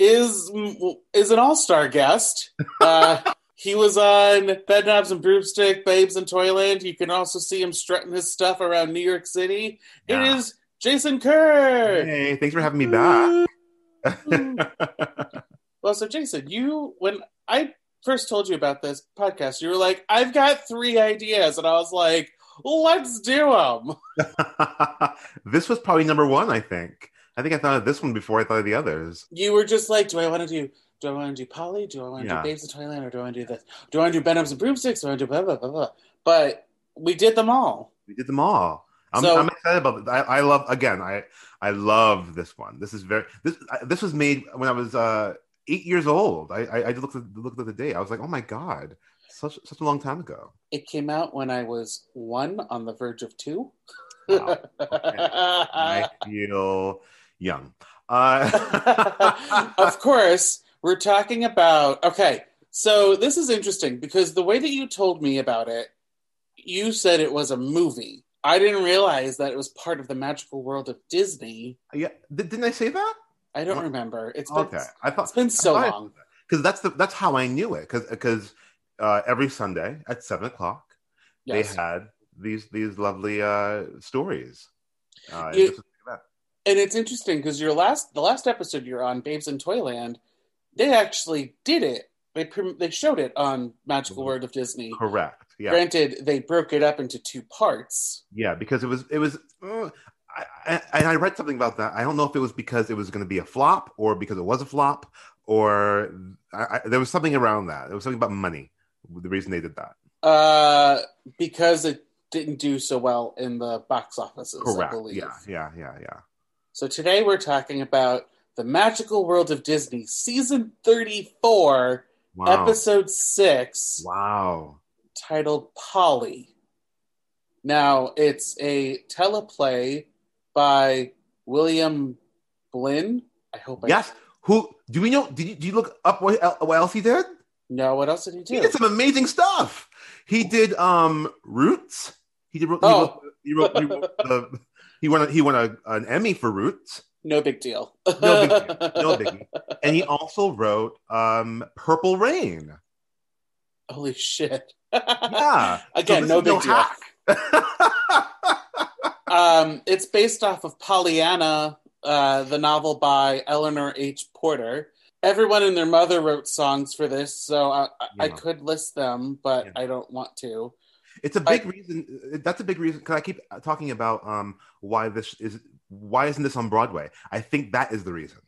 is is an all-star guest. Uh, he was on Bedknobs and Broomstick, Babes in Toyland. You can also see him strutting his stuff around New York City. Yeah. It is Jason Kerr. Hey, thanks for having me back. Well, so Jason, you when I first told you about this podcast, you were like, "I've got three ideas," and I was like, "Let's do them." this was probably number one, I think. I think I thought of this one before I thought of the others. You were just like, "Do I want to do? Do I want to do Polly? Do I want to Yeah. do Babes in Toyland, or do I want to do this? Do I want to do Bedknobs and Broomsticks? Or do I want to do blah blah blah blah?" But we did them all. We did them all. I'm, So- I'm excited about it. I, I love again. I I love this one. This is very this this was made when I was uh, eight years old. I I, I looked at looked at the date. I was like, oh my god, such such a long time ago. It came out when I was one on the verge of two. Wow. I feel young. Uh, of course, we're talking about. Okay, so this is interesting because the way that you told me about it, you said it was a movie. I didn't realize that it was part of the magical world of Disney. yeah, Did- didn't I say that? I don't What? remember. It's been, Okay, I thought it's been so I long. because that's the that's how I knew it because because uh, every Sunday at seven o'clock Yes. they had these these lovely uh, stories. Uh, You- this was that. And it's interesting because your last, the last episode you're on, Babes in Toyland, they actually did it. They they showed it on Magical Mhm. World of Disney. Correct. Yeah. Granted, they broke it up into two parts. Yeah. Because it was it was. Uh, I, I, and I read something about that. I don't know if it was because it was going to be a flop or because it was a flop or I, I, there was something around that. There was something about money. The reason they did that. Uh, because it didn't do so well in the box offices, I Correct. believe. Yeah. Yeah. Yeah. Yeah. So today we're talking about the Magical World of Disney, season 34, Wow. episode 6, Wow. titled Polly. Now, it's a teleplay by William Blinn. I hope I Yes. Who do we know? Did you, did you look up what, what else he did? No, What else did he do? He did some amazing stuff. He did um Roots. He did. He Oh. wrote, he wrote, he, wrote the, he won. A, he won a, an Emmy for Roots. No big deal. No big deal. No biggie. And he also wrote um Purple Rain. Holy shit. Yeah. Again, this no big deal. hack. Um, it's based off of Pollyanna, uh, the novel by Eleanor H. Porter. Everyone and their mother wrote songs for this, so I, I, I could list them, but Yeah. I don't want to. It's a big reason. That's a big reason because I keep talking about um why this is why isn't this on Broadway? I think that is the reason.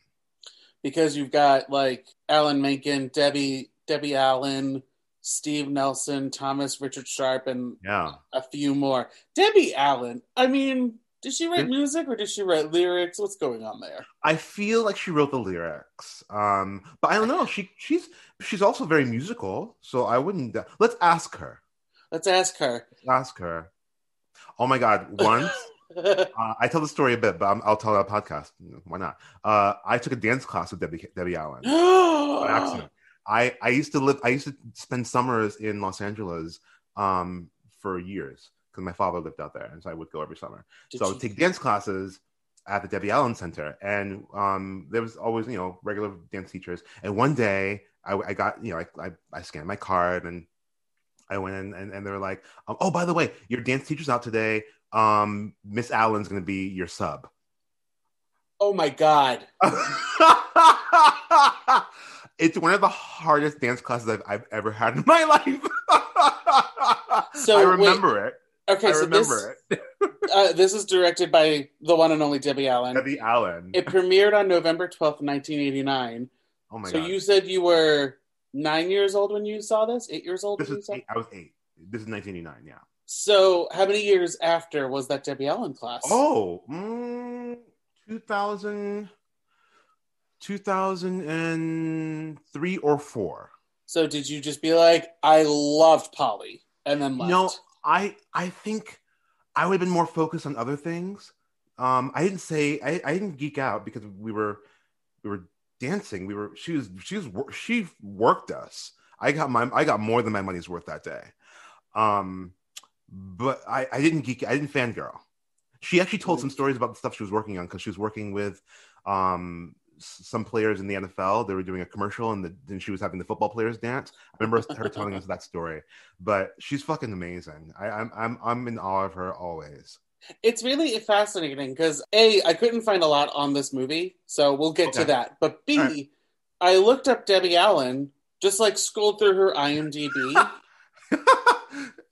Because you've got like Alan Menken, Debbie Debbie Allen, Steve Nelson, Thomas Richard Sharp, and Yeah. a few more. Debbie Allen, I mean, did she write music or did she write lyrics? What's going on there? I feel like she wrote the lyrics, um, but I don't know. She she's she's also very musical, so I wouldn't. Let's ask her. Let's ask her. Let's ask her. Oh my God! Once uh, I tell the story a bit, but I'm, I'll tell it on a podcast. Why not? Uh, I took a dance class with Debbie Debbie Allen accident. I I used to live. I used to spend summers in Los Angeles um, for years because my father lived out there, and so I would go every summer. Did so I would take dance classes at the Debbie Allen Center, and um, there was always you know regular dance teachers. And one day I, I got you know I, I I scanned my card and I went in and, and they're like, um, oh by the way, your dance teacher's out today. Um, Miss Allen's going to be your sub. oh my god. it's one of the hardest dance classes I've, I've ever had in my life. So, I wait. remember it. Okay, I so remember this it. uh, this is directed by the one and only Debbie Allen. Debbie Allen. It premiered on November twelfth, nineteen eighty nine. oh my So god. you said you were nine years old when you saw this, eight years old this when you is saw. eight, I was eight. This is 1989. Yeah. So how many years after was that Debbie Allen class? Oh, mm, 2000, 2003 or four. So did you just be like, I loved Polly, and then left? No, I I think I would have been more focused on other things. Um, I didn't say I, I didn't geek out because we were we were dancing. We were she was she was she worked us. I got my I got more than my money's worth that day. Um, but I I didn't geek I didn't fangirl. She actually told some stories about the stuff she was working on because she was working with um some players in the NFL. They were doing a commercial and the, then she was having the football players dance. I remember her telling us that story. But she's fucking amazing. I, I'm I'm I'm in awe of her always. It's really fascinating because A, I couldn't find a lot on this movie, so we'll get to that. But B, right. I looked up Debbie Allen, just like scrolled through her IMDb.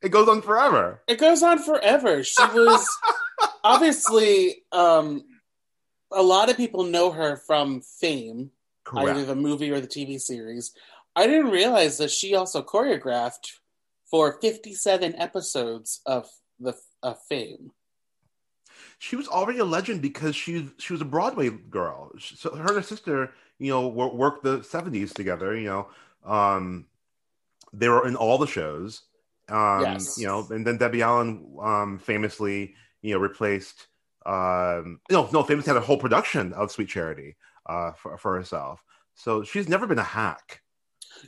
it goes on forever. it goes on forever. She was obviously um a lot of people know her from fame, either the movie or the TV series. I didn't realize that she also choreographed for 57 episodes of the of fame. She was already a legend because she she was a Broadway girl. She- So her and her sister, you know, wor- worked the '70s together. You know, um, they were in all the shows. Um, Yes. You know, and then Debbie Allen um, famously, you know, replaced. Um, no, no, famously had a whole production of Sweet Charity uh, for, for herself. So she's never been a hack.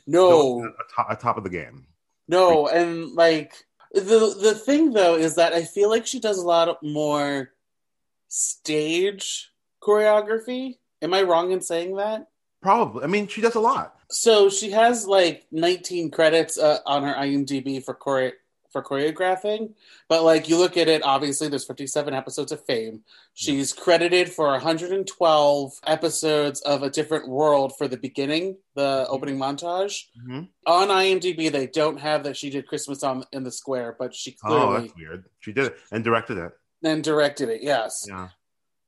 No, a top, a top of the game. No, and like the the thing though is that I feel like she does a lot more stage choreography. Am I wrong in saying that? Probably. I mean, she does a lot. So she has like 19 credits uh, on her IMDb for chore- for choreographing, but like you look at it, obviously there's 57 episodes of Fame. She's credited for 112 episodes of A Different World for the beginning, the opening montage. Mhm. On IMDb, they don't have that she did Christmas on in the Square, but she clearly. Oh, that's weird. She did it and directed it. Then directed it. Yes, Yeah.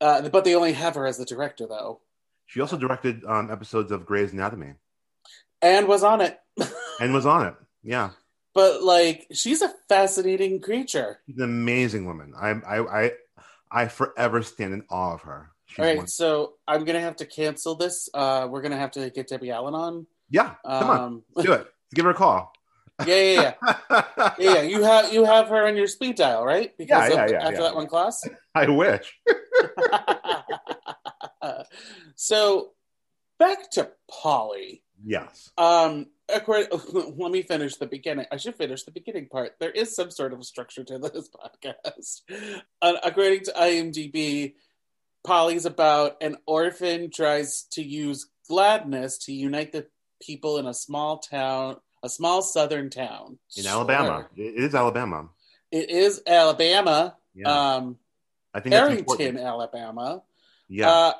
uh, but they only have her as the director though, She also directed um, episodes of Grey's Anatomy and was on it. and was on it. Yeah, but like, she's a fascinating creature. she's an amazing woman. I, I, I, I forever stand in awe of her. She's All right, one- so I'm gonna have to cancel this. Uh, we're gonna have to get Debbie Allen on. Yeah, come on, Um, do it. Give her a call. Yeah, yeah, yeah, yeah, yeah. You have you have her on your speed dial, right? Because Yeah, of- yeah, yeah, after that one class. I wish. so back to Polly. Yes. Um, according, let me finish the beginning. I should finish the beginning part. There is some sort of structure to this podcast. Uh, according to IMDb, Polly's about an orphan tries to use gladness to unite the people in a small town, a small southern town In Sure. Alabama, it is Alabama. It is Alabama, Yeah, um, I think Arrington. Alabama. Yeah, Uh,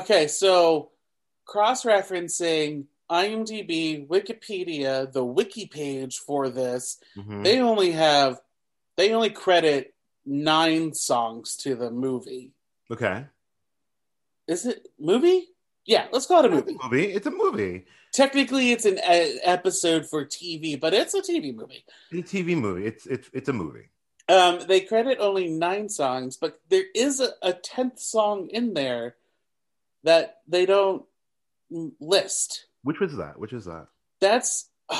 okay, so cross referencing IMDb, Wikipedia, the wiki page for this, Mhm. they only have, they only credit nine songs to the movie. okay. Is it movie? Yeah, let's call it a movie. Movie. It's a movie. Technically, it's an a- episode for TV, but it's a TV movie. It's a TV movie. It's it's it's a movie. Um, they credit only nine songs, but there is a, a tenth song in there that they don't list. Which was that? Which is that? That's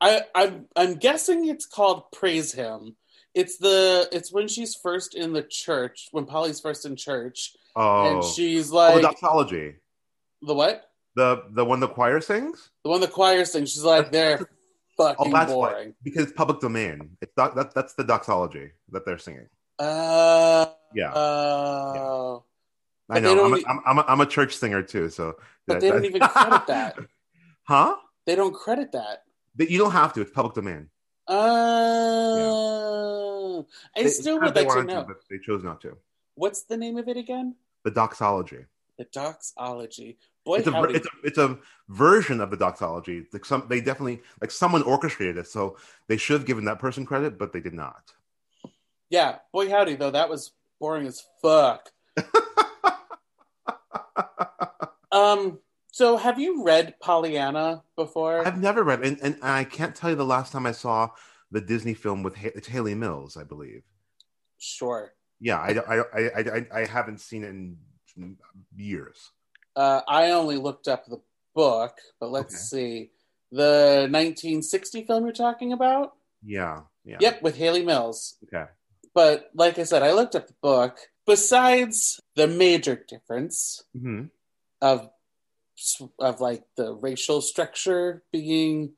I I'm I'm guessing it's called Praise Him. It's the it's when she's first in the church, when Polly's first in church, Oh, and she's oh, like the doxology. the what? The the one the choir sings. The one the choir sings. She's like they're Oh, fucking that's why. boring. Because it's public domain. It's doc, that, that's the doxology that they're singing. Uh, Yeah, oh. I know. I'm a, e- I'm, I'm, a, I'm a church singer too, so. But they don't even credit that. huh? They don't credit that. But you don't have to. It's public domain. Uh, I They- still would like to know but they chose not to. what's the name of it again? The doxology. The doxology. Boy, It's a, howdy. it's a it's a version of the doxology. Like some, they definitely like someone orchestrated it, so they should have given that person credit, but they did not. yeah, boy, howdy though. That was boring as fuck. Um. So, have you read Pollyanna before? I've never read, and, and I can't tell you the last time I saw the Disney film with ha- it's Hayley Mills, I believe. Sure. Yeah, I, I, I, I, I haven't seen it in years. Uh, I only looked up the book, but let's see. The 1960 film you're talking about? Yeah. Yeah. Yep, with Hayley Mills. Okay. But like I said, I looked up the book. Besides the major difference hmm of of like the racial structure being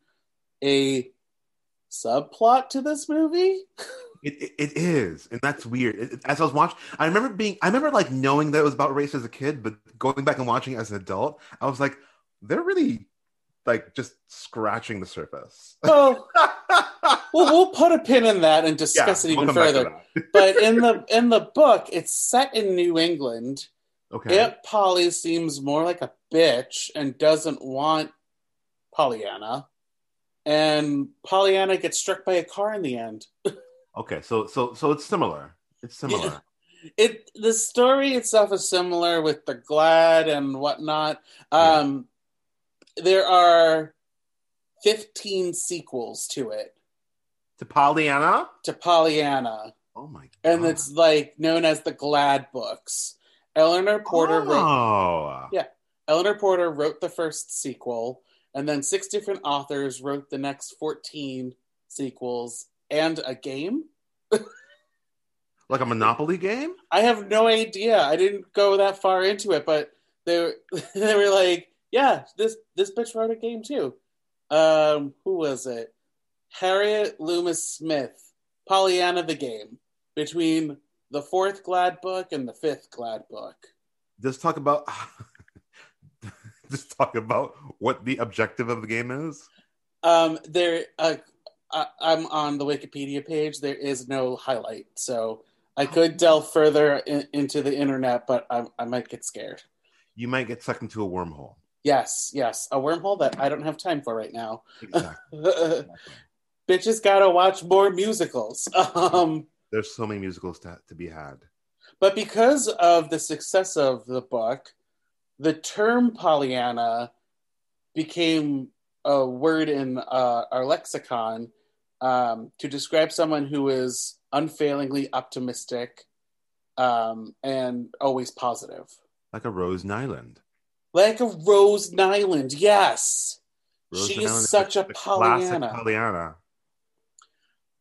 a subplot to this movie, It, it, it is, and that's weird. It- it- as I was watching, I remember being, I remember like knowing that it was about race as a kid, but going back and watching it as an adult, I was like, they're really like just scratching the surface. well, we'll, we'll put a pin in that and discuss it we'll even to further. but in the in the book, it's set in New England. okay. Aunt Polly seems more like a bitch and doesn't want Pollyanna. And Pollyanna gets struck by a car in the end. Okay. So so so it's similar. It's similar. It the story itself is similar with the Glad and whatnot. Um, There are fifteen sequels to it to Pollyanna. to Pollyanna, Oh my god. and it's like known as the Glad books. Eleanor Porter wrote Oh. Yeah. Eleanor Porter wrote the first sequel, and then six different authors wrote the next 14 sequels and a game. Like a Monopoly game? I have no idea. I didn't go that far into it, but they were, they were like, yeah, this this bitch wrote a game too. Um, who was it? Harriet Loomis Smith, Pollyanna the game, between the fourth Glad book and the fifth Glad book. Just talk about just talk about what the objective of the game is. Um, there, uh, I, I'm on the Wikipedia page. There is no highlight, so I could delve further in, into the internet, but I, I might get scared. You might get sucked into a wormhole. Yes, yes, a wormhole that I don't have time for right now. Exactly. Bitches gotta watch more musicals. Um, There's so many musicals to, to be had. but because of the success of the book, the term Pollyanna became a word in uh, our lexicon um, to describe someone who is unfailingly optimistic um, and always positive. Like a Rose Nylund. Like a Rose Nylund, yes. Rose She Nylund is such a classic Pollyanna. Pollyanna.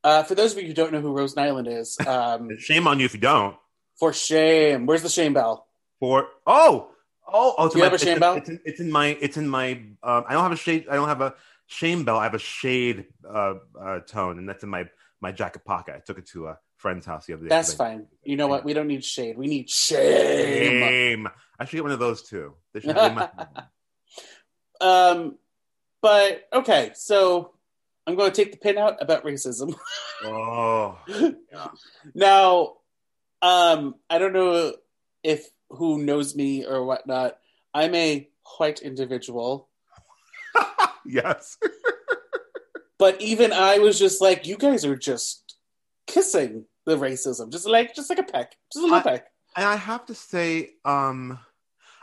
Uh, for those of you who don't know who Rose Nylund is, um, Shame on you if you don't. for shame. Where's the shame bell? For oh oh oh, Do you in have a my- shame it's, bell? It's in, it's in my it's in my. Um, I don't have a shade. I don't have a shame bell. I have a shade uh, uh, tone, and that's in my my jacket pocket. I took it to a friend's house the other day. That's 'cause I- fine. You know what? We don't need shade. We need shame. Shame. I should get one of those too. They should have my- Um, but okay, so I'm going to take the pin out about racism. oh, now, um, I don't know if who knows me or whatnot. I'm a white individual, yes. but even I was just like, you guys are just kissing the racism, just like just like a peck, just a little I- peck. And I have to say, um,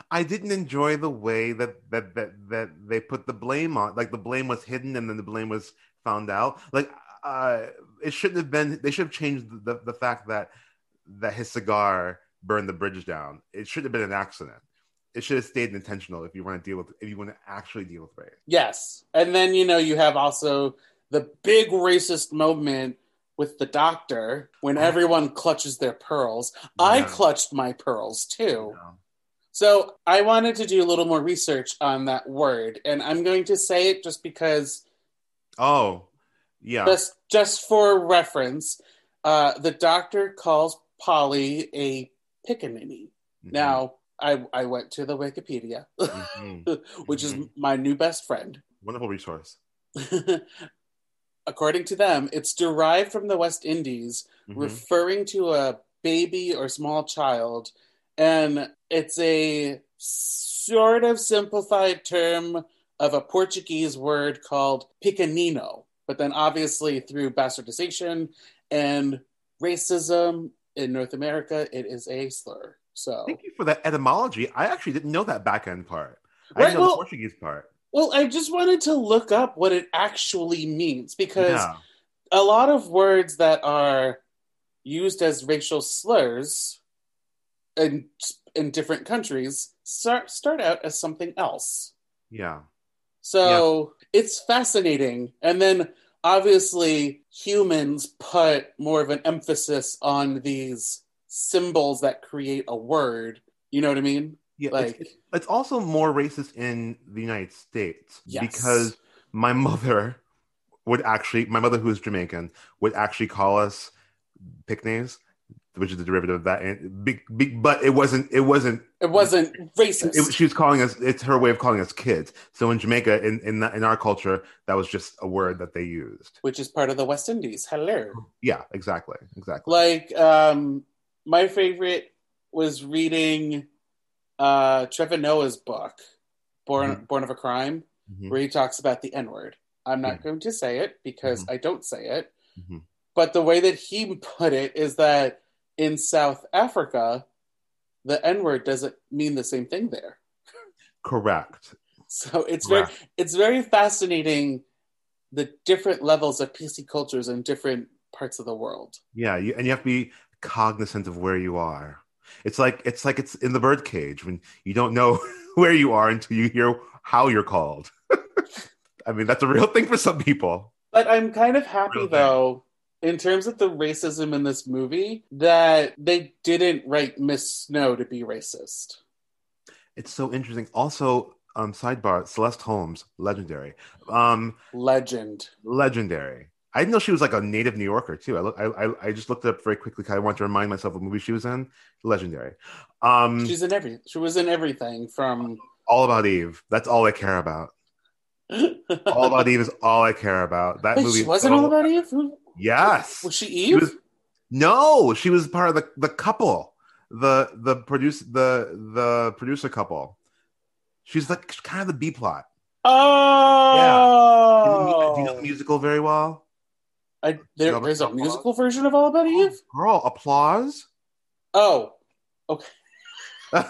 I didn't enjoy the way that that that that they put the blame on. Like the blame was hidden, and then the blame was found out. Like uh, it shouldn't have been. They should have changed the the fact that that his cigar burned the bridge down. It should have been an accident. It should have stayed intentional if you want to deal with if you want to actually deal with race. Yes. And then, you know, you have also the big racist moment with the doctor when everyone clutches their pearls. I clutched my pearls too. So I wanted to do a little more research on that word. And I'm going to say it just because, Oh, yeah. just, just for reference, uh, the doctor calls Polly a pickaninny. Mhm. Now, I, I went to the Wikipedia, Mhm. which is Mhm. my new best friend. wonderful resource. According to them, it's derived from the West Indies, Mhm. referring to a baby or small child, and it's a sort of simplified term of a Portuguese word called pequenino. But then, obviously, through bastardization and racism in North America, it is a slur. So, Thank you for that etymology. I actually didn't know that back end part. I Right, didn't know well- the Portuguese part. well, I just wanted to look up what it actually means because. Yeah. a lot of words that are used as racial slurs and in different countries start start out as something else. Yeah. So it's fascinating. And then obviously humans put more of an emphasis on these symbols that create a word. You know what I mean? Yeah, Like- it's, it's also more racist in the United States Yes. because my mother would actually, my mother who is Jamaican, would actually call us picnics, which is the derivative of that. And big, big, but it wasn't. It wasn't. It wasn't racist. It, she was calling us. It's her way of calling us kids. So in Jamaica, in in, that- in our culture, that was just a word that they used. which is part of the West Indies. Hello. Yeah, exactly, exactly. Like um my favorite was reading uh Trevor Noah's book, Born Born of a Crime, Mhm. where he talks about the N-word. I'm not Mhm. going to say it because Mhm. I don't say it. Mhm. But the way that he put it is that in South Africa, the N-word doesn't mean the same thing there. Correct. So it's very it's very fascinating the different levels of PC cultures in different parts of the world. Yeah, you, and you have to be cognizant of where you are. It's like it's like it's in the birdcage when you don't know where you are until you hear how you're called. I mean, that's a real thing for some people. But I'm kind of happy though, in terms of the racism in this movie, that they didn't write Miss Snow to be racist. It's so interesting. Also, um, sidebar: Celeste Holmes, legendary, um, Legend. legendary. I didn't know she was like a native New Yorker too. I look, I, I, I just looked it up very quickly because I want to remind myself of movie she was in. Legendary. Um, She's in every. She was in everything from. all about Eve. That's all I care about. All about Eve is all I care about. That Wait, movie she wasn't all about Eve. Yes. Was she She Eve? was no, she was part of the, the couple, the the produce the the producer couple. She's like kind of the B plot. oh, Do you know the musical very well? I, there, there's a no, musical version of All About Eve. Girl, applause. Oh, okay. I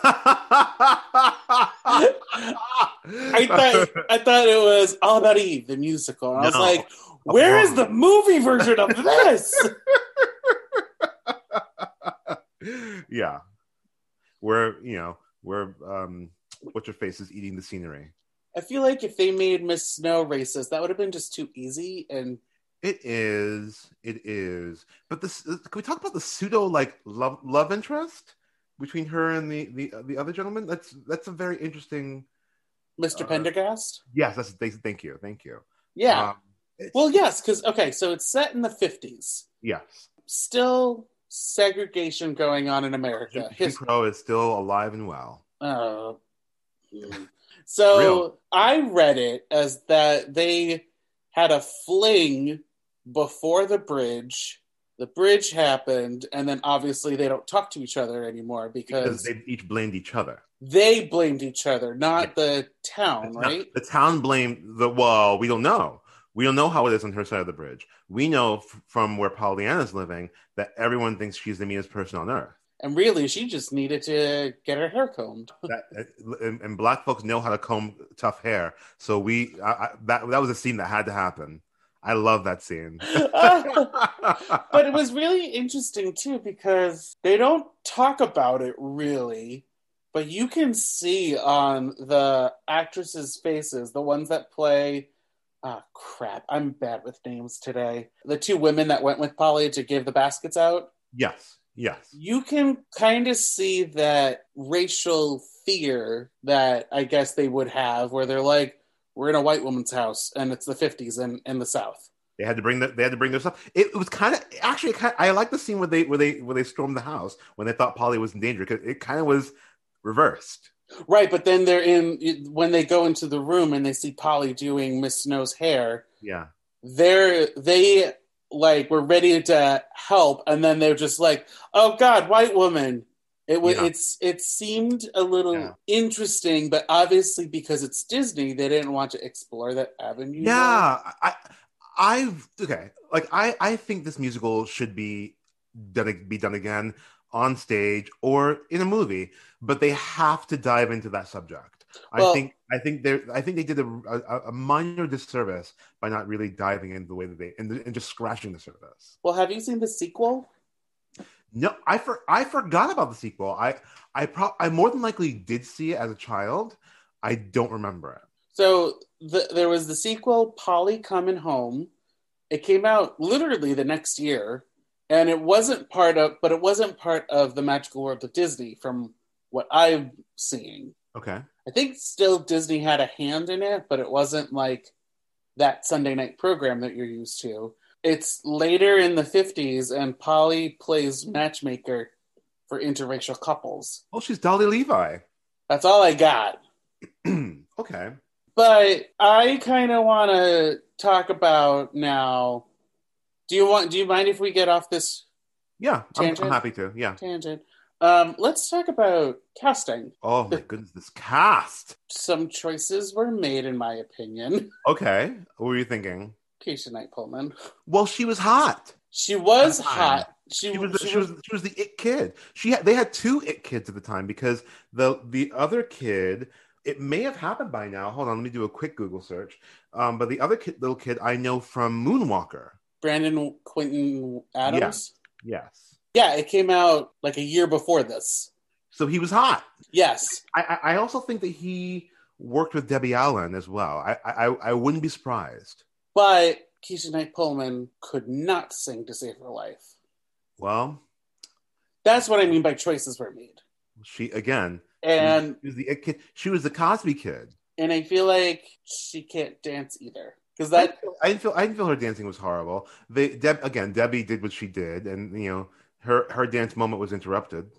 thought I thought it was All About Eve, the musical. I was No. like, where is the movie version of this? yeah. Where, you know, where um what's your face is eating the scenery. I feel like if they made Miss Snow racist, that would have been just too easy. And It is. It is. But this can we talk about the pseudo like love love interest between her and the the the other gentleman? That's that's a very interesting. Mr. Uh, Pendergast, Yes, that's thank, thank you, thank you. yeah. Um, well, yes, because okay, so it's set in the fifties. yes. Still segregation going on in America. Jim, His, Crow is still alive and well. uh, so Real. I read it as that they had a fling before the bridge. The bridge happened, and then obviously they don't talk to each other anymore Because because they each blamed each other. they blamed each other, not the town, right? The town blamed the well, we don't know. We don't know how it is on her side of the bridge. We know f- from where Pollyanna's living that everyone thinks she's the meanest person on earth. And really, she just needed to get her hair combed. that uh, and, and black folks know how to comb tough hair. So we I, I, that that was a scene that had to happen. I love that scene. but it was really interesting too because they don't talk about it really, but you can see on the actresses' faces, the ones that play. Ah, crap! I'm bad with names today. The two women that went with Polly to give the baskets out. yes, yes, you can kind of see that racial fear that I guess they would have, where they're like, "We're in a white woman's house, and it's the '50s in in the South." they had to bring the, they had to bring their stuff. It, was kind of actually kind I like the scene where they where they where they stormed the house when they thought Polly was in danger because it kind of was reversed. Right, but then they're in when they go into the room and they see Polly doing Miss Snow's hair. Yeah, They're they like were ready to help, and then they're just like, "Oh God, white woman." It was Yeah. it's it seemed a little Yeah. interesting, but obviously because it's Disney, they didn't want to explore that avenue. more. yeah. I I've okay. Like I I think this musical should be done be done again on stage or in a movie, but they have to dive into that subject. Well- I think I think they I think they did a, a, a minor disservice by not really diving into the way that they and, and just scratching the surface. Well, have you seen the sequel? No, I for I forgot about the sequel. I I pro- I more than likely did see it as a child. I don't remember it. So the, there was the sequel, Polly Coming Home. It came out literally the next year, and it wasn't part of, but it wasn't part of the Magical World of Disney, from what I'm seeing. Okay. I think still Disney had a hand in it, but it wasn't like that Sunday night program that you're used to. It's later in the 50s, and Polly plays matchmaker for interracial couples. Oh, she's Dolly Levi. That's all I got. okay. But I kind of want to talk about now. Do you want? Do you mind if we get off this Yeah, I'm? I'm happy to. Yeah. tangent? Um, let's talk about casting. Oh my goodness, this cast. Some choices were made, in my opinion. Okay, what were you thinking? Keshia Knight Pulliam. Well, she was hot. She was At the time. hot. She, She was, the, she she was she was the it kid. She had they had two it kids at the time because the the other kid it may have happened by now. Hold on, let me do a quick Google search. Um, but the other kid, little kid I know from Moonwalker. Brandon Quintin Adams. Yes, Yeah, it came out like a year before this. so he was hot. Yes, I I, I also think that he worked with Debbie Allen as well. I I I wouldn't be surprised. But Keshia Knight Pulliam could not sing to save her life. Well, That's what I mean by choices were made. she again. And she was the. She was the Cosby kid. and I feel like she can't dance either because that I didn't feel I didn't feel her dancing was horrible. They Deb again, Debbie did what she did, and you know her her dance moment was interrupted.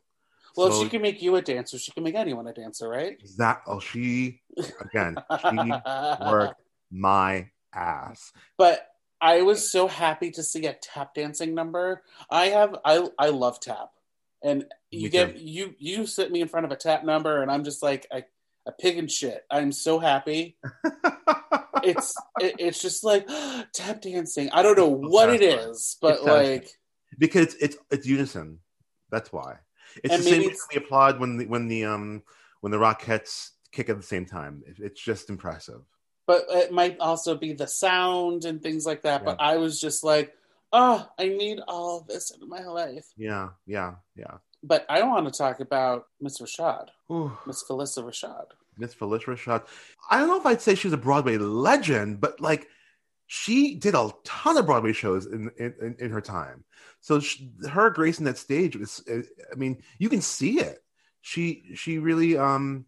well, So she can make you a dancer, she can make anyone a dancer, right? that oh she again she worked my ass. but I was so happy to see a tap dancing number. I have I I love tap, and you get you you sit me in front of a tap number, and I'm just like a, a pig and shit. I'm so happy. It's it, it's just like tap dancing. I don't know what it is, but It's like because it's it's unison. That's why. It's the same it's- we applaud when the when the um when the Rockettes kick at the same time. It- It's just impressive. But it might also be the sound and things like that. But I was just like, oh, I need all of this in my life. Yeah, yeah, yeah. But I want to talk about Miss Rashad, Ooh. Miss Phylicia Rashad. Miss Phylicia Rashad. I don't know if I'd say she's a Broadway legend, but like she did a ton of Broadway shows in in, in her time. So sh her gracing that stage was, I mean, you can see it. She she really um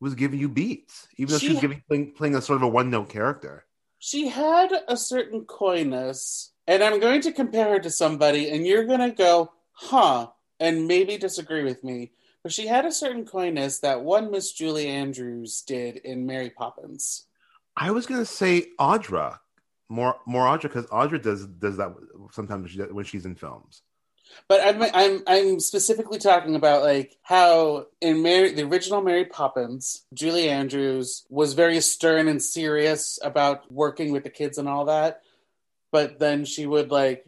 was giving you beats, even though she, She- was giving playing, playing a sort of a one note character. She had a certain coyness, and I'm going to compare her to somebody, and you're going to go, huh, and maybe disagree with me. But she had a certain coyness that one Miss Julie Andrews did in Mary Poppins. I was gonna say Audra, more more Audra because Audra does does that sometimes when she's in films. But I'm I'm I'm specifically talking about like how in Mary the original Mary Poppins, Julie Andrews was very stern and serious about working with the kids and all that, but then she would like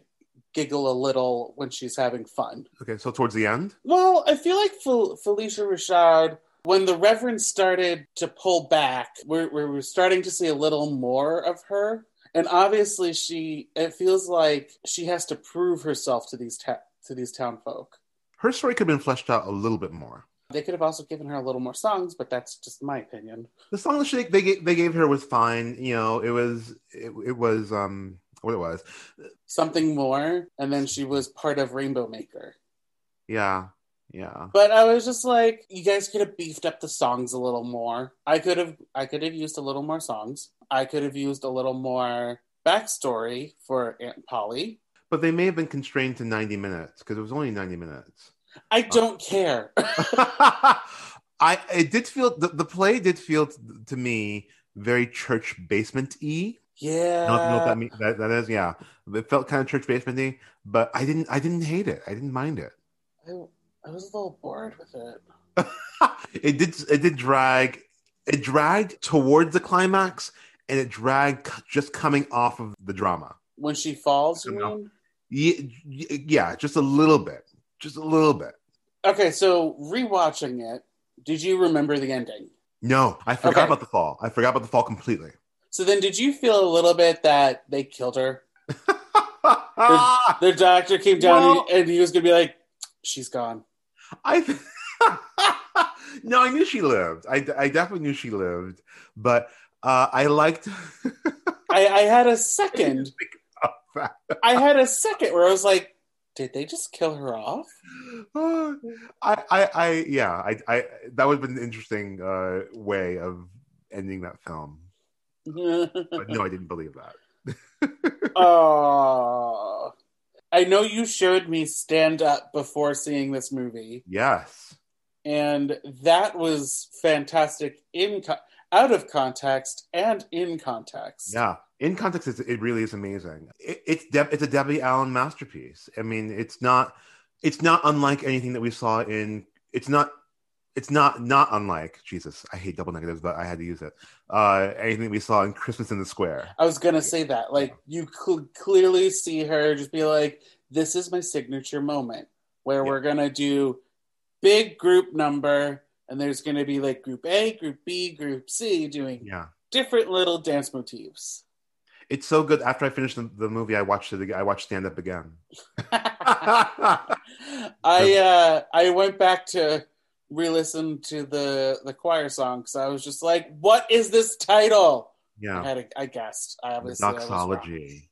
giggle a little when she's having fun. Okay, so towards the end, Well, I feel like Fel- Phylicia Rashad, when the Reverend started to pull back, we're, we're starting to see a little more of her. And obviously, she it feels like she has to prove herself to these ta- to these town folk. her story could have been fleshed out a little bit more. They could have also given her a little more songs, but that's just my opinion. the song that she, they gave, they gave her was fine. You know, it was it, it was um what it was. Something more, and then she was part of Rainbow Maker. Yeah, yeah. But I was just like, you guys could have beefed up the songs a little more. I could have I could have used a little more songs. I could have used a little more backstory for Aunt Polly. But they may have been constrained to ninety minutes because it was only ninety minutes. I don't care. I it did feel the, the play did feel t- to me very church basement y. yeah. Know, you know what that mean that, that is? Yeah, it felt kind of church basement y. But I didn't I didn't hate it. I didn't mind it. I, I was a little bored with it. it did it did drag it dragged towards the climax and it dragged just coming off of the drama When she falls, you. Yeah, yeah just a little bit just a little bit Okay, so rewatching it, did you remember the ending? no i forgot Okay. about the fall i forgot about the fall completely So then did you feel a little bit that they killed her? The doctor came down Well- and he was gonna be like, she's gone. I no, I knew she lived. I, I definitely knew she lived, but uh, I liked. I, I had a second. I had a second where I was like, did they just kill her off? I, I, I, yeah, I, I, that would have been an interesting uh, way of ending that film. but no, I didn't believe that. Oh, I know you showed me Stand Up before seeing this movie. Yes. And that was fantastic in co- out of context and in context. Yeah, in context, it's, it really is amazing. It, it's De- it's a Debbie Allen masterpiece. I mean, it's not it's not unlike anything that we saw in. It's not it's not not unlike Jesus. I hate double negatives, but I had to use it. Uh, anything we saw in Christmas in the Square. I was gonna say that. Like you could clearly see her just be like, "This is my signature moment where Yeah. we're gonna do big group number, and there's gonna be like group A, group B, group C doing Yeah, different little dance motifs." it's so good. After I finished the, the movie, I watched it. I watched Stand Up again. I uh I went back to re-listen to the the choir song because I was just like, "What is this title?" Yeah, I had a, I guessed. I obviously I, doxology.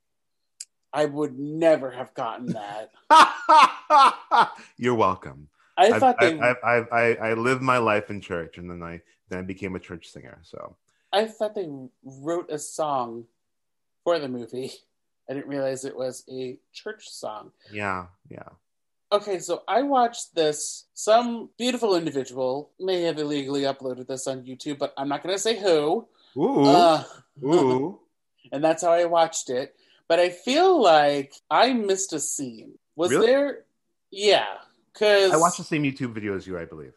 I would never have gotten that. You're welcome. I I've, thought I, they I, I, I, I lived my life in church, and then I then I became a church singer. So I thought they wrote a song for the movie. I didn't realize it was a church song. yeah, yeah. Okay, so I watched this. Some beautiful individual may have illegally uploaded this on YouTube, but I'm not going to say who. Ooh, Uh, ooh. and that's how I watched it. But I feel like I missed a scene. Was Really? there? Yeah, because I watched the same YouTube video as you, I believe.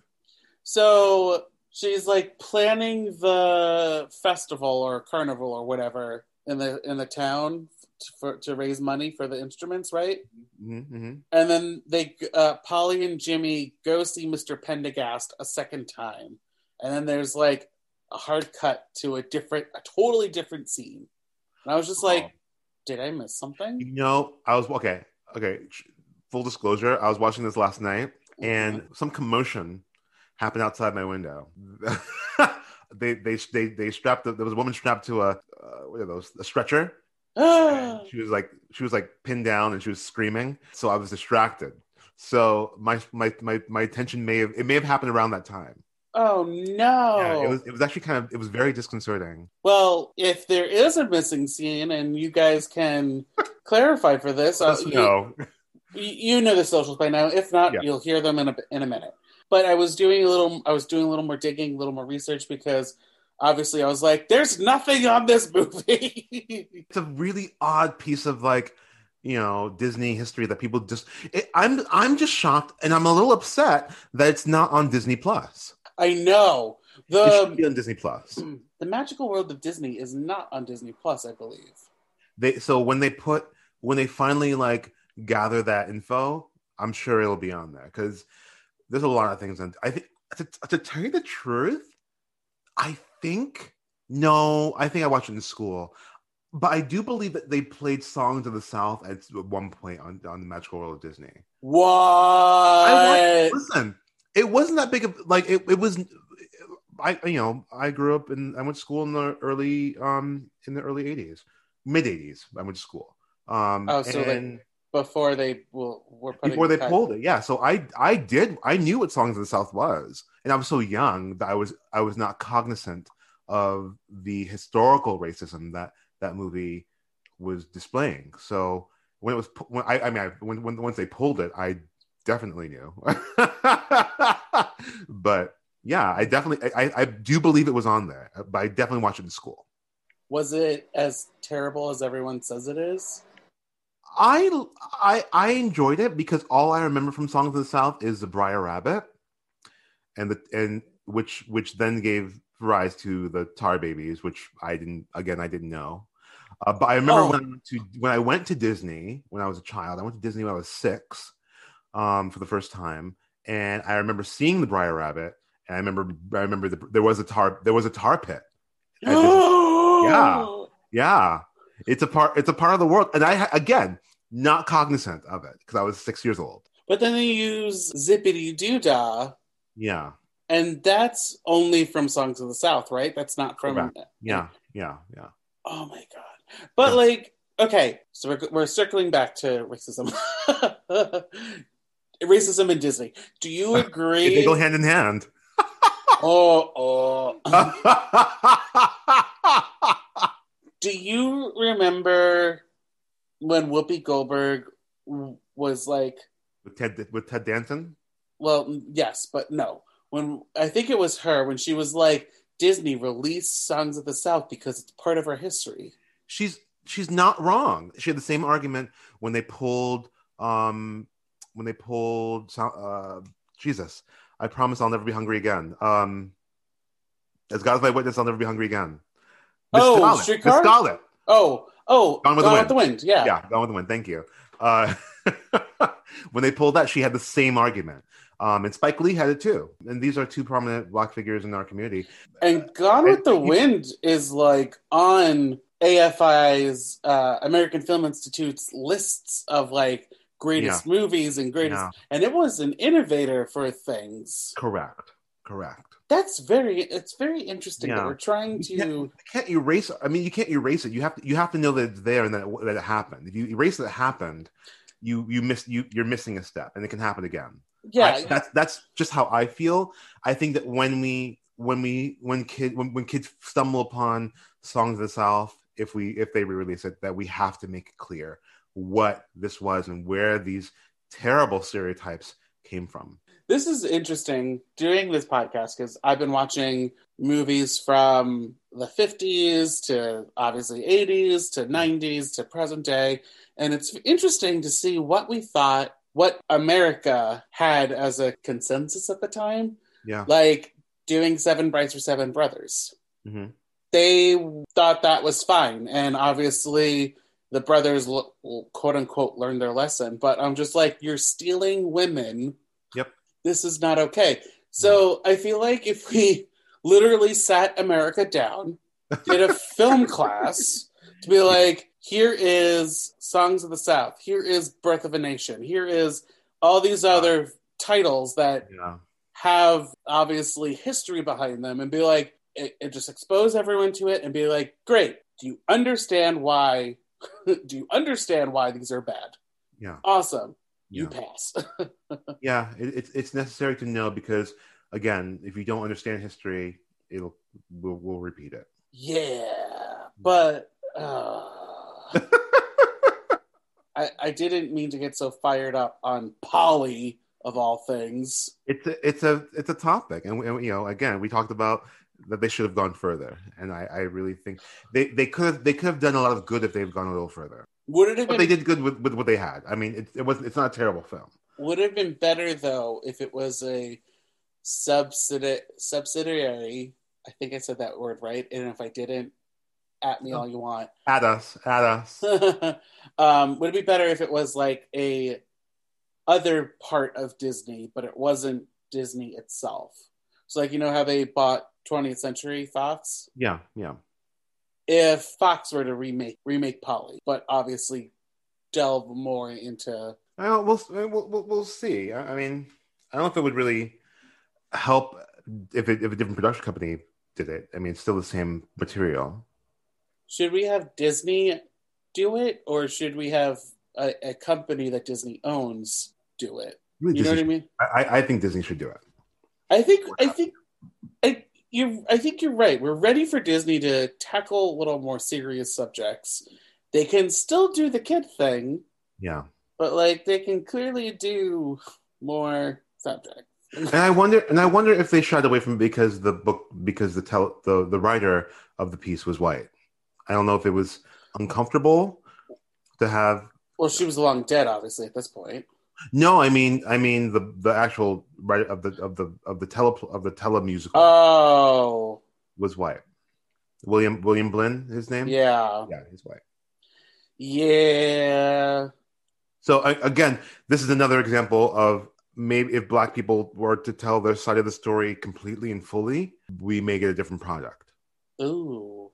So she's like planning the festival or carnival or whatever in the in the town to, for, to raise money for the instruments, right? Mm-hmm. And then they, uh, Polly and Jimmy go see Mr. Pendergast a second time, and then there's like a hard cut to a different, a totally different scene. And I was just like, Oh. did I miss something? You know, I was okay. Okay, full disclosure, I was watching this last night, and some commotion happened outside my window. they, they they they strapped. there was a woman strapped to a uh, what are those? A stretcher. She was like she was like pinned down and she was screaming. So I was distracted. So my my my my attention may have it may have happened around that time. oh no! Yeah, it was it was actually kind of it was very disconcerting. Well, if there is a missing scene and you guys can clarify for this, uh, Just you, know. the socials by now. If not, Yeah. you'll hear them in a in a minute. But I was doing a little, I was doing a little more digging, a little more research because obviously I was like, "There's nothing on this movie." it's a really odd piece of like you know disney history that people just it, i'm i'm just shocked and i'm a little upset that it's not on disney plus I know it should be the on disney plus the magical world of Disney is not on Disney Plus, I believe. they so when they put when they finally like gather that info i'm sure it'll be on there because there's a lot of things and i think to, to tell you the truth i think no i think i watched it in school but i do believe that they played songs of the south at one point on, on the magical world of disney What? I watched, listen, it wasn't that big of like it, it was I you know, I grew up in I went to school in the early um in the early 80s, mid 80s. I went to school. Um Oh, so, like, and Before they will, were putting before they cut- pulled it. Yeah, so I I did I knew what Songs of the South was. And I was so young that I was I was not cognizant of the historical racism that that movie was displaying. So when it was when I I mean I, when when once they pulled it, I definitely knew. but yeah, I definitely I, I do believe it was on there, but I definitely watched it in school. Was it as terrible as everyone says it is? I I I enjoyed it because all I remember from Songs of the South is the Br'er Rabbit, and the and which which then gave rise to the Tar Babies, which I didn't again I didn't know. Uh, but I remember Oh. when I went to when I went to Disney when I was a child. I went to Disney when I was six, um, for the first time, and I remember seeing the Br'er Rabbit. And I remember I remember the, there was a tar there was a tar pit. Yeah. Yeah, it's a part. It's a part of the world, and I again not cognizant of it because I was six years old. But then they use Zippity Doo Dah, Yeah, and that's only from Songs of the South, right? That's not from. Correct. yeah, yeah, yeah. Oh my god! But Yeah. like, okay, so we're, we're circling back to racism, racism in Disney. Do you agree? They go hand in hand. oh, oh. Do you remember when Whoopi Goldberg was like, with Ted with Ted Danson. well, yes, but no. When I think it was her when she was like, Disney released Songs of the South because it's part of our history. She's she's not wrong. She had the same argument when they pulled um when they pulled uh Jesus. I promise I'll never be hungry again. Um as God is my witness, I'll never be hungry again. Miss Oh, Scarlet. Miss Scarlet. Oh, oh, Gone with the Wind. Wind. Yeah. Yeah, Gone with the Wind. Thank you. Uh, when they pulled that, she had the same argument. Um, and Spike Lee had it too. And these are two prominent black figures in our community. And Gone with the And- Wind is like on AFI's uh, American Film Institute's lists of like greatest movies and greatest, Yeah, and it was an innovator for things. correct. Correct. That's very, it's very interesting that we're trying You to. You can't erase. I mean, you can't erase it. You have to. You have to know that it's there and that it, that it happened. If you erase that it happened, you you miss you you're missing a step, and it can happen again. Yeah, I- that's that's just how I feel. I think that when we when we when kid when, when kids stumble upon songs of the South, if we if they re-release it, that we have to make it clear what this was and where these terrible stereotypes came from. This is interesting doing this podcast because I've been watching movies from the 50s to obviously 80s to 90s to present day. And it's interesting to see what we thought, what America had as a consensus at the time. Yeah. Like doing Seven Brides for Seven Brothers. hmm They thought that was fine. And obviously, the brothers, quote unquote, learned their lesson. But I'm just like, you're stealing women. Yep. This is not okay. So I feel like if we literally sat America down, did a film class to be like, here is Songs of the South, here is Birth of a Nation, here is all these other titles that Yeah. have obviously history behind them and be like it, it just expose everyone to it and be like great do you understand why do you understand why these are bad Yeah. awesome you pass. Yeah it, it's it's necessary to know because again if you don't understand history it'll we'll, we'll repeat it. Yeah but uh, I, I didn't mean to get so fired up on polly of all things. It's a it's a it's a topic and, we- and you know again we talked about that they should have gone further and i i really think they they could have they could have done a lot of good if they've gone a little further would it have but been they did good with, with what they had i mean it, it was it's not a terrible film Would it have been better though if it was a subsidi- subsidiary? I think I said that word right, and if I didn't, at me all you want. at us at us um, would it be better if it was like a other part of Disney, but it wasn't Disney itself? So, like you know how they bought 20th Century Fox. yeah yeah If Fox were to remake remake Polly, but obviously delve more into well, we'll, we'll, we'll, we'll see I, I mean i don't know if it would really help if it, if a different production company did it i mean it's still the same material should we have Disney do it, or should we have a, a company that Disney owns do it? You know what I mean? I, I think disney should do it I think I think you I think you're right. We're ready for Disney to tackle a little more serious subjects. They can still do the kid thing, yeah but like they can clearly do more subjects. and I wonder, and I wonder if they shied away from it because the book, because the tell, the the writer of the piece was white. I don't know if it was uncomfortable to have. Well, she was long dead, obviously at this point. No, I mean, I mean the the actual right of the of the of the tele of the telemusical Oh, was white. William William Blinn, his name. yeah, yeah, he's white. yeah. So I, again, this is another example of maybe if black people were to tell their side of the story completely and fully, we may get a different product. Ooh,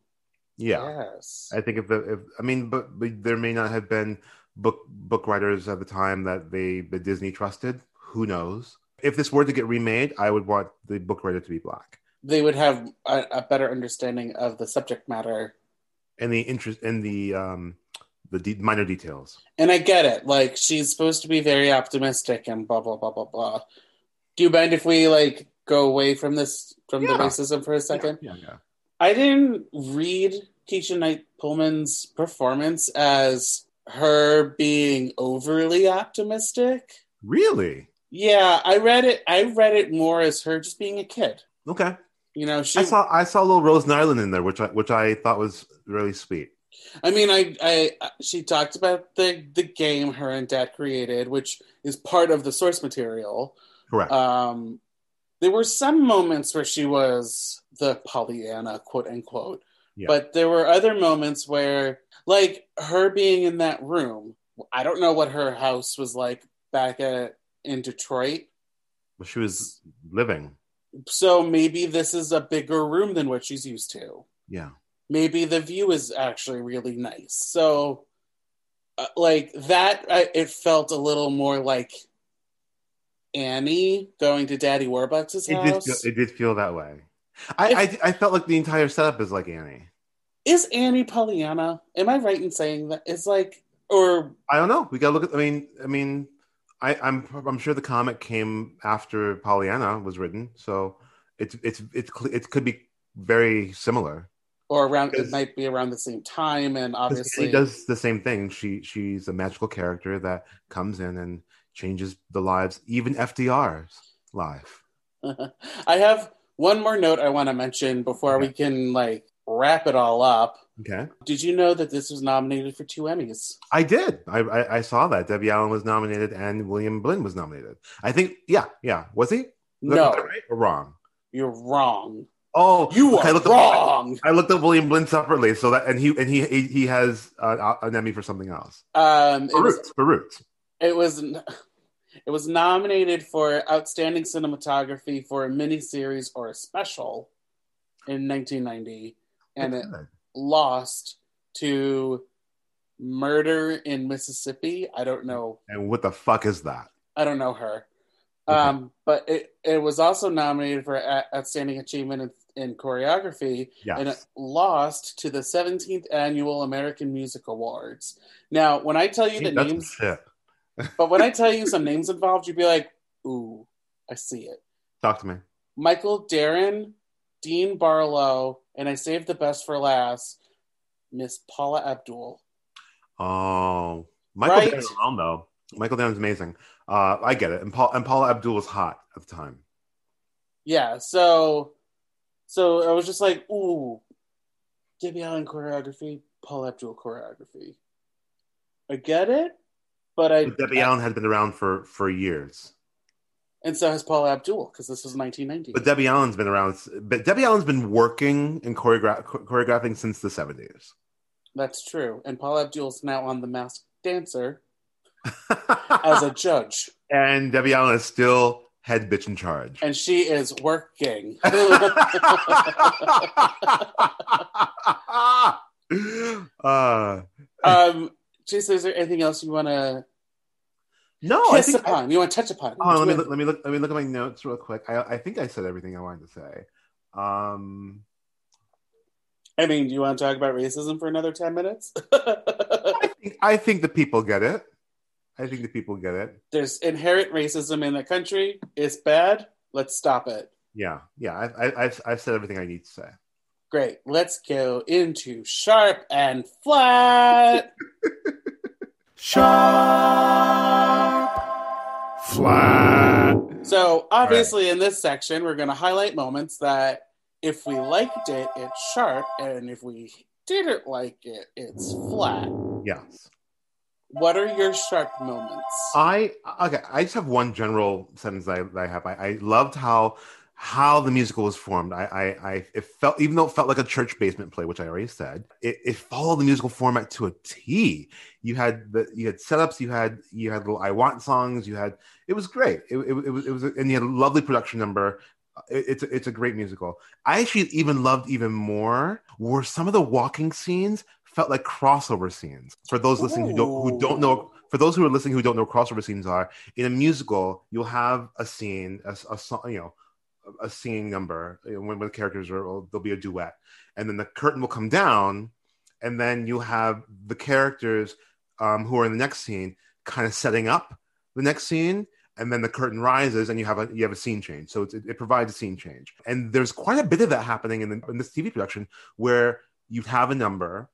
Yeah. yes. I think if the if I mean, but, but there may not have been book book writers at the time that they the Disney trusted. Who knows? If this were to get remade, I would want the book writer to be black They would have a, a better understanding of the subject matter. and the interest in the um the de- minor details. And I get it. Like she's supposed to be very optimistic and blah blah blah blah blah. Do you mind if we like go away from this from the racism for a second? Yeah, yeah. I didn't read Keshia Knight Pulliam's performance as her being overly optimistic. Really? Yeah, I read it. I read it more as her just being a kid. Okay. You know, she. I saw I saw little Rose Nylund in there, which I which I thought was really sweet. I mean, I, I, she talked about the the game her and dad created, which is part of the source material. Correct. Um, there were some moments where she was the Pollyanna, quote unquote, Yeah. but there were other moments where, like her being in that room. I don't know what her house was like back at in Detroit. But she was living. So maybe this is a bigger room than what she's used to. Yeah. maybe the view is actually really nice. So, uh, like that, I, it felt a little more like Annie going to Daddy Warbucks' It house. did feel, it did feel that way. I, I I felt like the entire setup is like Annie. is Annie Pollyanna? Am I right in saying that? It's like, or I don't know. We gotta look at. I mean, I mean, I, I'm I'm sure the comic came after Pollyanna was written, so it's it's it's it could be very similar. or around it might be around the same time, and obviously Annie does the same thing. She she's a magical character that comes in and changes the lives, even FDR's life. I have one more note I want to mention before we can like wrap it all up. Okay, Did you know that this was nominated for two Emmys? I did. I, I I saw that Debbie Allen was nominated and William Blinn was nominated. I think. Yeah, yeah. Was he? Was No, right or wrong? you're wrong. Oh, You okay, are I looked Up, wrong. I looked up William Blinn separately, so that and he and he he, he has uh, an Emmy for something else. Um, it For was Roots, for Roots. it was it was nominated for outstanding cinematography for a miniseries or a special in 1990, and it lost to Murder in Mississippi. I don't know. And what the fuck is that? I don't know her. Okay. Um, but it, it was also nominated for a- outstanding achievement in, in choreography, Yes. and it lost to the 17th annual American Music Awards. Now, when I tell you the Ain't names, shit. But when I tell you some names involved, you'd be like, "Ooh, I see it." Talk to me. Michael Darren, Dean Barlow, and I saved the best for last, Miss Paula Abdul. Oh, Michael Right? Darren alone though. Michael Darren's amazing. Uh, I get it. And Paul and Paula Abdul was hot at the time. Yeah, so so I was just like, "Ooh, Debbie Allen choreography, Paula Abdul choreography." I get it, but I Debbie Allen had been around for for years. and so has Paula Abdul because this was 1990. But Debbie Allen's been around. But Debbie Allen's been working and choreogra- choreographing since the seventies. That's true, and Paula Abdul's now on The Masked Dancer as a judge. and Debbie Allen is still head bitch in charge. and she is working. uh, um, Jayson, is there anything else you want to no, I think. upon? you want to touch upon? Oh, let me look, let me look. Let me look at my notes real quick. I, I think I said everything I wanted to say. Um, I mean, do you want to talk about racism for another ten minutes? I think I think the people get it. I think the people get it. There's inherent racism in the country. It's bad. Let's stop it. Yeah, yeah. I, I, I've I've said everything I need to say. Great. Let's go into sharp and flat. Sharp, flat. So, obviously, in this section, we're going to highlight moments that if we liked it, it's sharp, and if we didn't like it, it's flat. Yes. What are your sharp moments? I okay. I just have one general sentence I, I have. I, I loved how how the musical was formed. I, I, I it felt even though it felt like a church basement play, which I already said, it, it followed the musical format to a T. You had the you had setups, you had you had little I want songs, you had it was great. It, it, it was it was and you had a lovely production number. It, it's it's a great musical. I actually even loved even more were some of the walking scenes felt like crossover scenes. For those listening who don't who don't know, for those who are listening who don't know crossover scenes are, in a musical, you'll have a scene, a, a song, you know, a singing number you know, when, when the characters are there'll be a duet, and then the curtain will come down, and then you have the characters um, who are in the next scene kind of setting up the next scene and then the curtain rises and you have a you have a scene change. So it, it provides a scene change. And there's quite a bit of that happening in, the, in this tv production where you'd have a number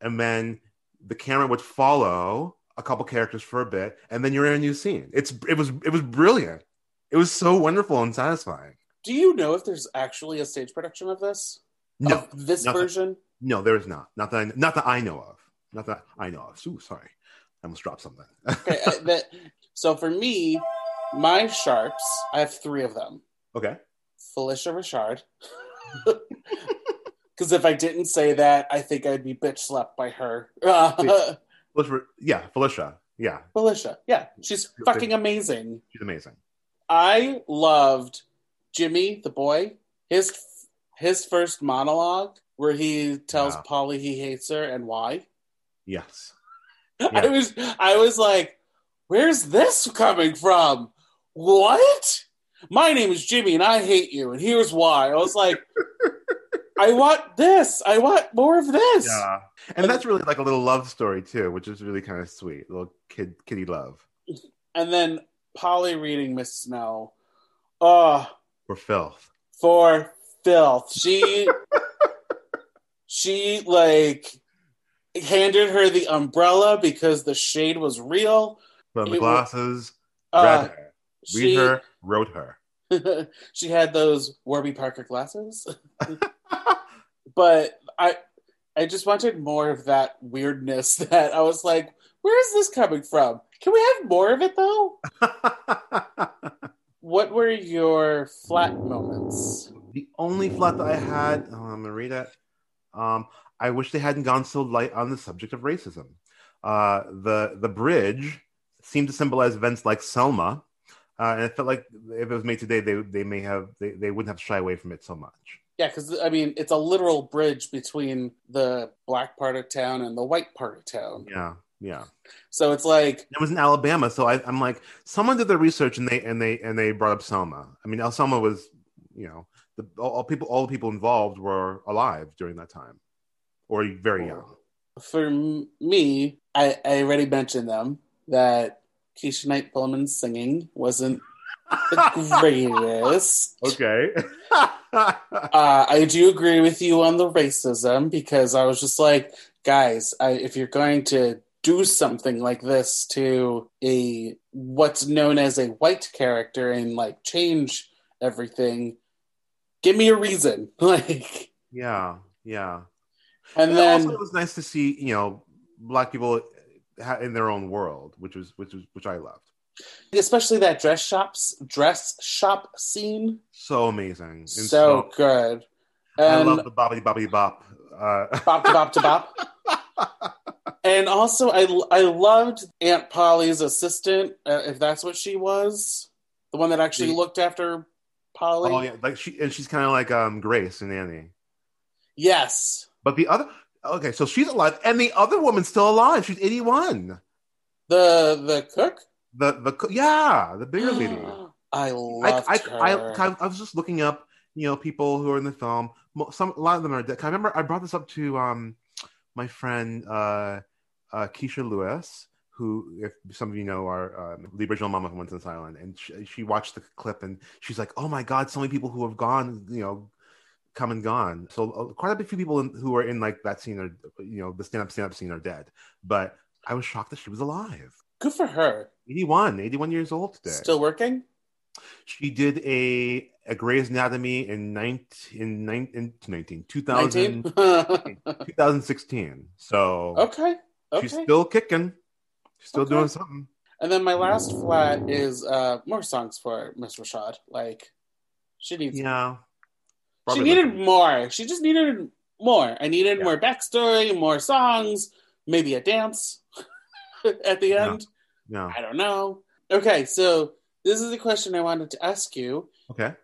and then the camera would follow a couple characters for a bit and then you're in a new scene. It's it was it was brilliant. It was so wonderful and satisfying Do you know if there's actually a stage production of this? no Of this nothing. version? no there is not not that I, not that i know of not that i know of Ooh, sorry i almost dropped something Okay, uh, that, so for me, my sharps, I have three of them. okay Phylicia Rashad. Because if I didn't say that, I think I'd be bitch slapped by her. Phylicia, yeah phylicia yeah Phylicia, yeah, she's fucking amazing. she's amazing I loved Jimmy the boy. His his first monologue where he tells Yeah. Polly he hates her and why. yes I was I was like, where's this coming from? What? My name is Jimmy and I hate you, and here's why. I was like, I want this. I want more of this. Yeah, and that's really like a little love story too, which is really kind of sweet, little kid kitty love And then Polly reading Miss Snow. Oh, or filth. for filth. She she like handed her the umbrella because the shade was real. The It glasses, Uh, read her, read she her, wrote her. she had those Warby Parker glasses. but I I just wanted more of that weirdness that I was like, where is this coming from? Can we have more of it though? What were your flat moments? the only flat that I had, oh, I'm gonna read it. Um, I wish they hadn't gone so light on the subject of racism. Uh, the the bridge seemed to symbolize events like Selma, uh, and it felt like if it was made today, they they may have they, they wouldn't have shy away from it so much. Yeah, because I mean, it's a literal bridge between the black part of town and the white part of town. Yeah, yeah. So it's like, It was in Alabama, so I, I'm like, someone did their research and they and they and they brought up Selma. I mean, El Selma was, you know, the all, all people all the people involved were alive during that time, or very young. for me, I, I already mentioned them that Keshia Knight Pulliam's singing wasn't the greatest. Okay. Uh, I do agree with you on the racism because I was just like, guys, I, if you're going to do something like this to a what's known as a white character and like change everything, give me a reason. Like, yeah, yeah. and And then also, it was nice to see you know black people in their own world, which was which was which I loved. especially that dress shops dress shop scene, So amazing. And so, good. I love the bobby bobby bop. Uh, bop to bop to bop. And also, I I loved Aunt Polly's assistant, uh, if that's what she was, the one that actually looked after Polly. oh yeah, like she and she's kind of like um Grace and Annie. Yes, But the other, okay, so she's alive, and the other woman's still alive. She's eighty-one. the the cook. The the yeah, the bigger lady. I I, loved I, her. I, I, I was just looking up, you know, people who are in the film. Some a lot of them are dead. I remember I brought this up to um my friend uh, uh Keisha Lewis, who, if some of you know, are um, the original Mama from in Island, and she, she watched the clip and she's like, "Oh my God, so many people who have gone, you know." come and gone so uh, quite a few people in, who are in like that scene are you know the stand-up stand-up scene are dead but i was shocked that she was alive Good for her. 81 81 years old today Still working. She did a a Grey's Anatomy in 19 in, nine, 19 2000, 2016. So okay. Okay. she's still kicking. She's still Okay. doing something. and then my last flat is uh more songs for Miss Rashad. Like she needs Yeah. She needed like- more. She just needed more. I needed Yeah. more backstory, more songs, maybe a dance at the end. Yeah. I don't know. Okay, so this is the question I wanted to ask you. Okay.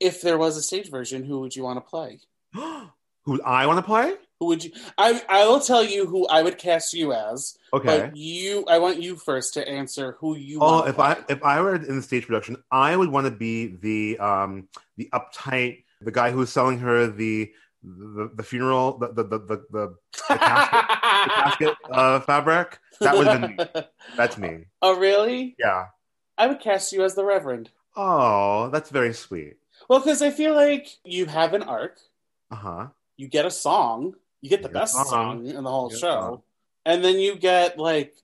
If there was a stage version, who would you want to play? Who I want to play? Who would you? I I will tell you who I would cast you as. Okay. But you, I want you first to answer who you. Oh, if I if I were in the stage production, I would want to be the um the uptight the guy who's selling her the the, the funeral the the the the, the, the casket, the casket uh, fabric. That would have been me. That's me. Oh, really? Yeah. I would cast you as the Reverend. Oh, that's very sweet. Well, because I feel like you have an arc, Uh huh. you get a song, you get the best song. song in the whole show, song. and then you get like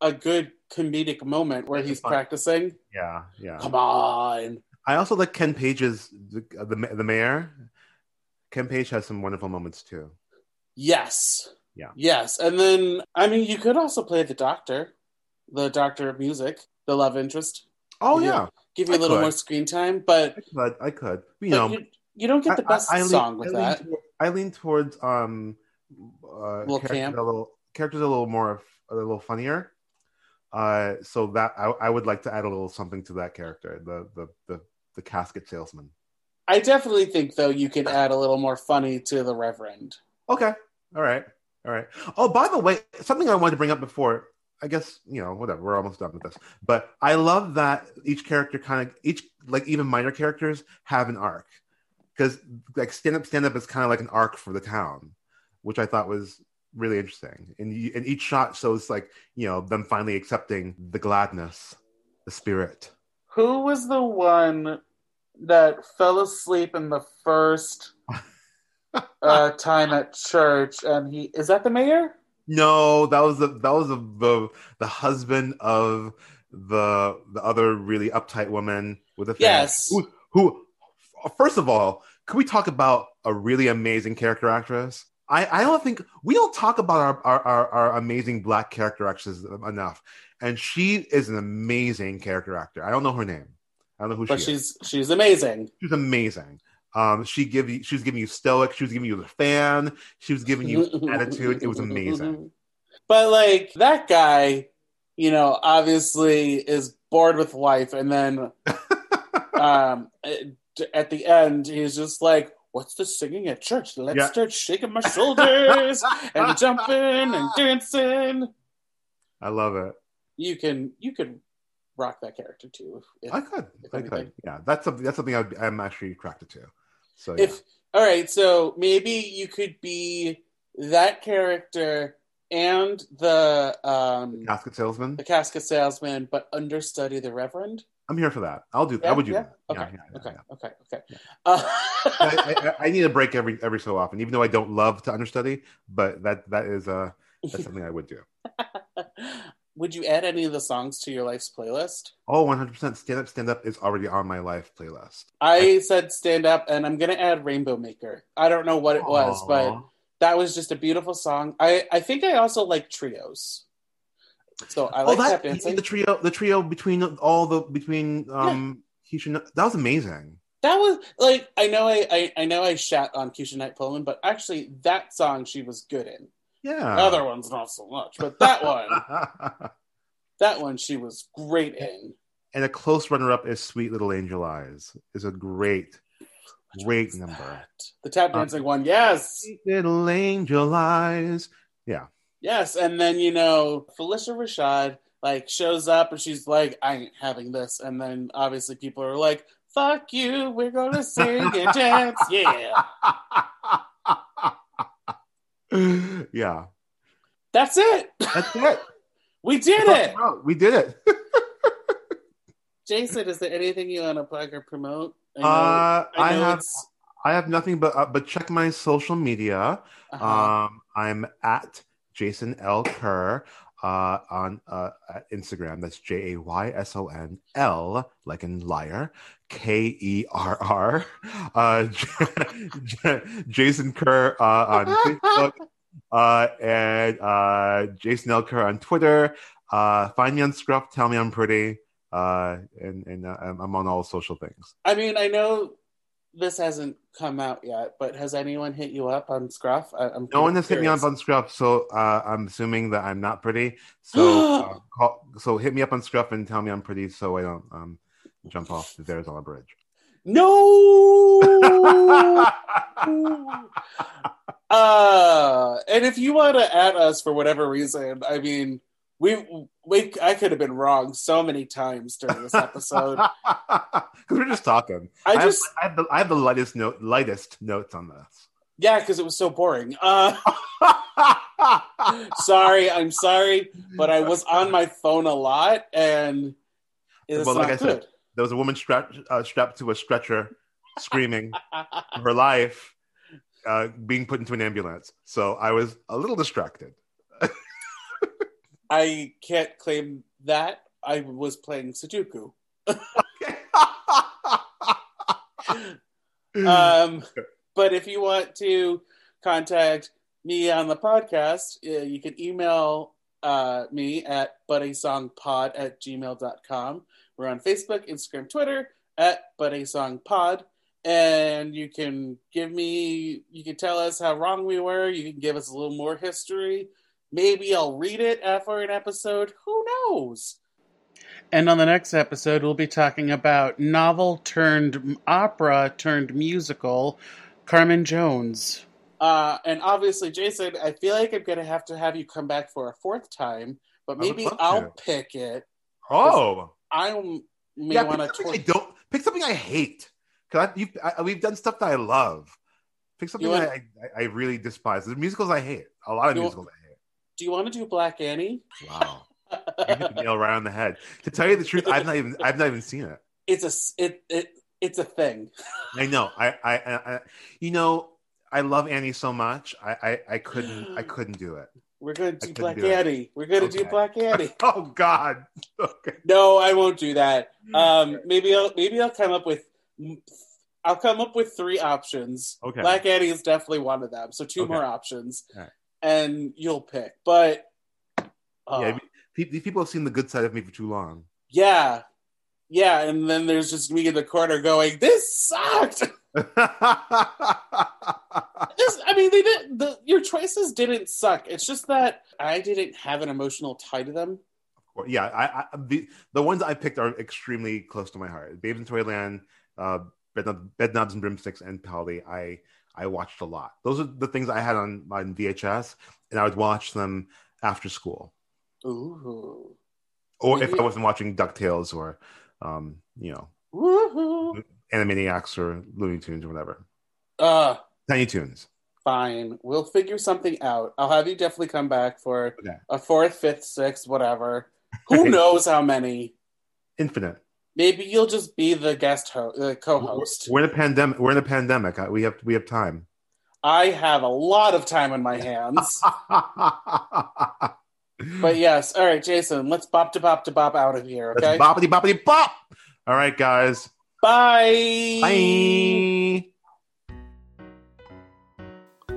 a good comedic moment where he's practicing. Yeah. Yeah. Come on. I also like Ken Page's the, the the mayor. Ken Page has some wonderful moments too. Yes. Yeah. Yes. And then, I mean, you could also play the doctor, the doctor of music, the love interest. Oh Yeah. Give you I a little could. more screen time, but, I could. I could. You know, you, you don't get the best I, I lean- song with lean that. toward- I lean towards um, uh, Little characters camp. a little characters a little more a little funnier. Uh, so that I, I would like to add a little something to that character, the the the, the casket salesman. I definitely think, though, you can add a little more funny to the Reverend. Okay, all right, all right. Oh, by the way, something I wanted to bring up before. I guess you know whatever. We're almost done with this, but I love that each character kind of each like even minor characters have an arc because like stand up stand up is kind of like an arc for the town, which I thought was really interesting. And you, and each shot shows like you know them finally accepting the gladness, the spirit. Who was the one that fell asleep in the first uh, time at church? And he is that the mayor? No, that was the that was the the, the husband of the the other really uptight woman with a. Yes. Who, who first of all, can we talk about a really amazing character actress? I, I don't think we don't talk about our, our, our, our amazing black character actresses enough. And she is an amazing character actor. I don't know her name. I don't know who But she is. she's she's amazing. She's amazing. Um, she give you, she was giving you stoic. She was giving you the fan. She was giving you attitude. It was amazing. But like that guy, you know, obviously is bored with life, and then um, at the end, he's just like, "What's the singing at church? Let's Yeah. start shaking my shoulders and jumping and dancing." I love it. You can you could rock that character too. If, I could. if I anything. could. Yeah, that's something. That's something I'd, I'm actually attracted to. So yeah. if all right, so maybe you could be that character and the um casket salesman. the casket salesman, but understudy the Reverend. I'm here for that. I'll do. Yeah, I would do yeah? that. Okay, Yeah, yeah, yeah, okay, yeah. okay, okay, Yeah. Uh, I, I, I need a break every every so often, even though I don't love to understudy. But that that is uh that's something I would do. Would you add any of the songs to your life's playlist? Oh, 100 percent. Stand up, stand up is already on my life playlist. I said stand up, and I'm gonna add Rainbow Maker. I don't know what it was, but that was just a beautiful song. I I think I also like trios. So I like oh, that dancing. the trio, the trio between all the between um Keshia, that was amazing. That was like I know I, I I know I shat on Keshia Knight Pulliam, but actually that song she was good in. Yeah. The other ones not so much, but that one that one she was great in. and a close runner-up is "Sweet Little Angel Eyes." is a great, great number. that? The tap Uh, dancing one, yes, Sweet Little Angel Eyes. Yeah. yes, and then you know Phylicia Rashad like shows up and she's like, "I ain't having this," and then obviously people are like, "Fuck you, we're gonna sing and dance, yeah." yeah. That's it. That's it. We did it. We did it. Jayson, is there anything you want to plug or promote? I know, Uh, I know have it's- I have nothing but uh, but check my social media. uh-huh. Um, I'm at Jayson L Kerr uh, on uh, Instagram. That's J A Y S O N L, like in liar, K E R R. Uh, J- J- Jayson Kerr uh, on Facebook, uh, and uh, Jayson L Kerr on Twitter. Uh, find me on Scruff. Tell me I'm pretty. Uh, and and uh, I'm I'm on all social things. I mean, I know this hasn't come out yet, but has anyone hit you up on Scruff? I, I'm No one has hit me up on Scruff, so uh, I'm assuming that I'm not pretty. So, uh, call, so hit me up on Scruff and tell me I'm pretty, so I don't um, jump off the There's on bridge. No. uh, Uh, and if you want to add us for whatever reason, I mean, we we I could have been wrong so many times during this episode. Because we're just talking. I have- just I have, the I have the lightest note lightest notes on this. yeah, because it was so boring. Uh, sorry, I'm sorry, but I was on my phone a lot, and it's Well, like I said, good. there was a woman strapped uh, strapped to a stretcher, screaming for her life, uh, being put into an ambulance. So I was a little distracted. I can't claim that. I was playing Sudoku. Um, but if you want to contact me on the podcast, uh, you can email uh, me at buddysongpod at gmail.com. We're on Facebook, Instagram, Twitter at buddysongpod. And you can give me, you can tell us how wrong we were. You can give us a little more history. Maybe I'll read it after an episode. Who knows? And on the next episode, we'll be talking about novel turned opera turned musical, Carmen Jones. Uh, and obviously, Jayson, I feel like I'm going to have to have you come back for a fourth time, but maybe I'll to. pick it. oh, I may yeah. want Pick to. something I don't pick something I hate. Cause I, you, I, we've done stuff that I love. Pick something You want- I, I, I really despise. The musicals I hate. A lot of You want- musicals I hate. Do you want to do Black Annie? Wow. You hit the nail right on the head. To tell you the truth, I've not even I've not even seen it. it's a it it it's a thing. I know. I, I, I, you know, I love Annie so much. I, I, I couldn't, I couldn't do it. We're gonna do Black do it. Annie. We're going to do Black Annie. Oh God. Okay. No, I won't do that. Um, maybe I'll maybe I'll come up with I'll come up with three options. Okay. Black Annie is definitely one of them. So two Okay. more options. And you'll pick. But uh, Yeah. These people have seen the good side of me for too long. yeah, yeah, and then there's just me in the corner going, "This sucked." This- I mean, they did. The, your choices didn't suck. It's just that I didn't have an emotional tie to them. Yeah, I, I the the ones I picked are extremely close to my heart. Babes in Toyland, uh, Bed, Bed Knobs and Broomsticks, and Polly. I I watched a lot. Those are the things I had on on VHS, and I would watch them after school, Ooh, or if I wasn't watching Ducktales or, um, you know, woohoo! Animaniacs or Looney Tunes or whatever, Uh, Tiny Toons. fine. We'll figure something out. I'll have you definitely come back for Okay. a fourth, fifth, sixth, whatever. Who knows how many? Infinite. Maybe you'll just be the guest host, the co-host. We're in a pandemic. We're in a pandemic. We have we have time. I have a lot of time on my hands. but yes, all right, Jayson. Let's bop to bop to bop out of here. Okay. Let's boppity boppity bop. All right, guys. Bye. Bye.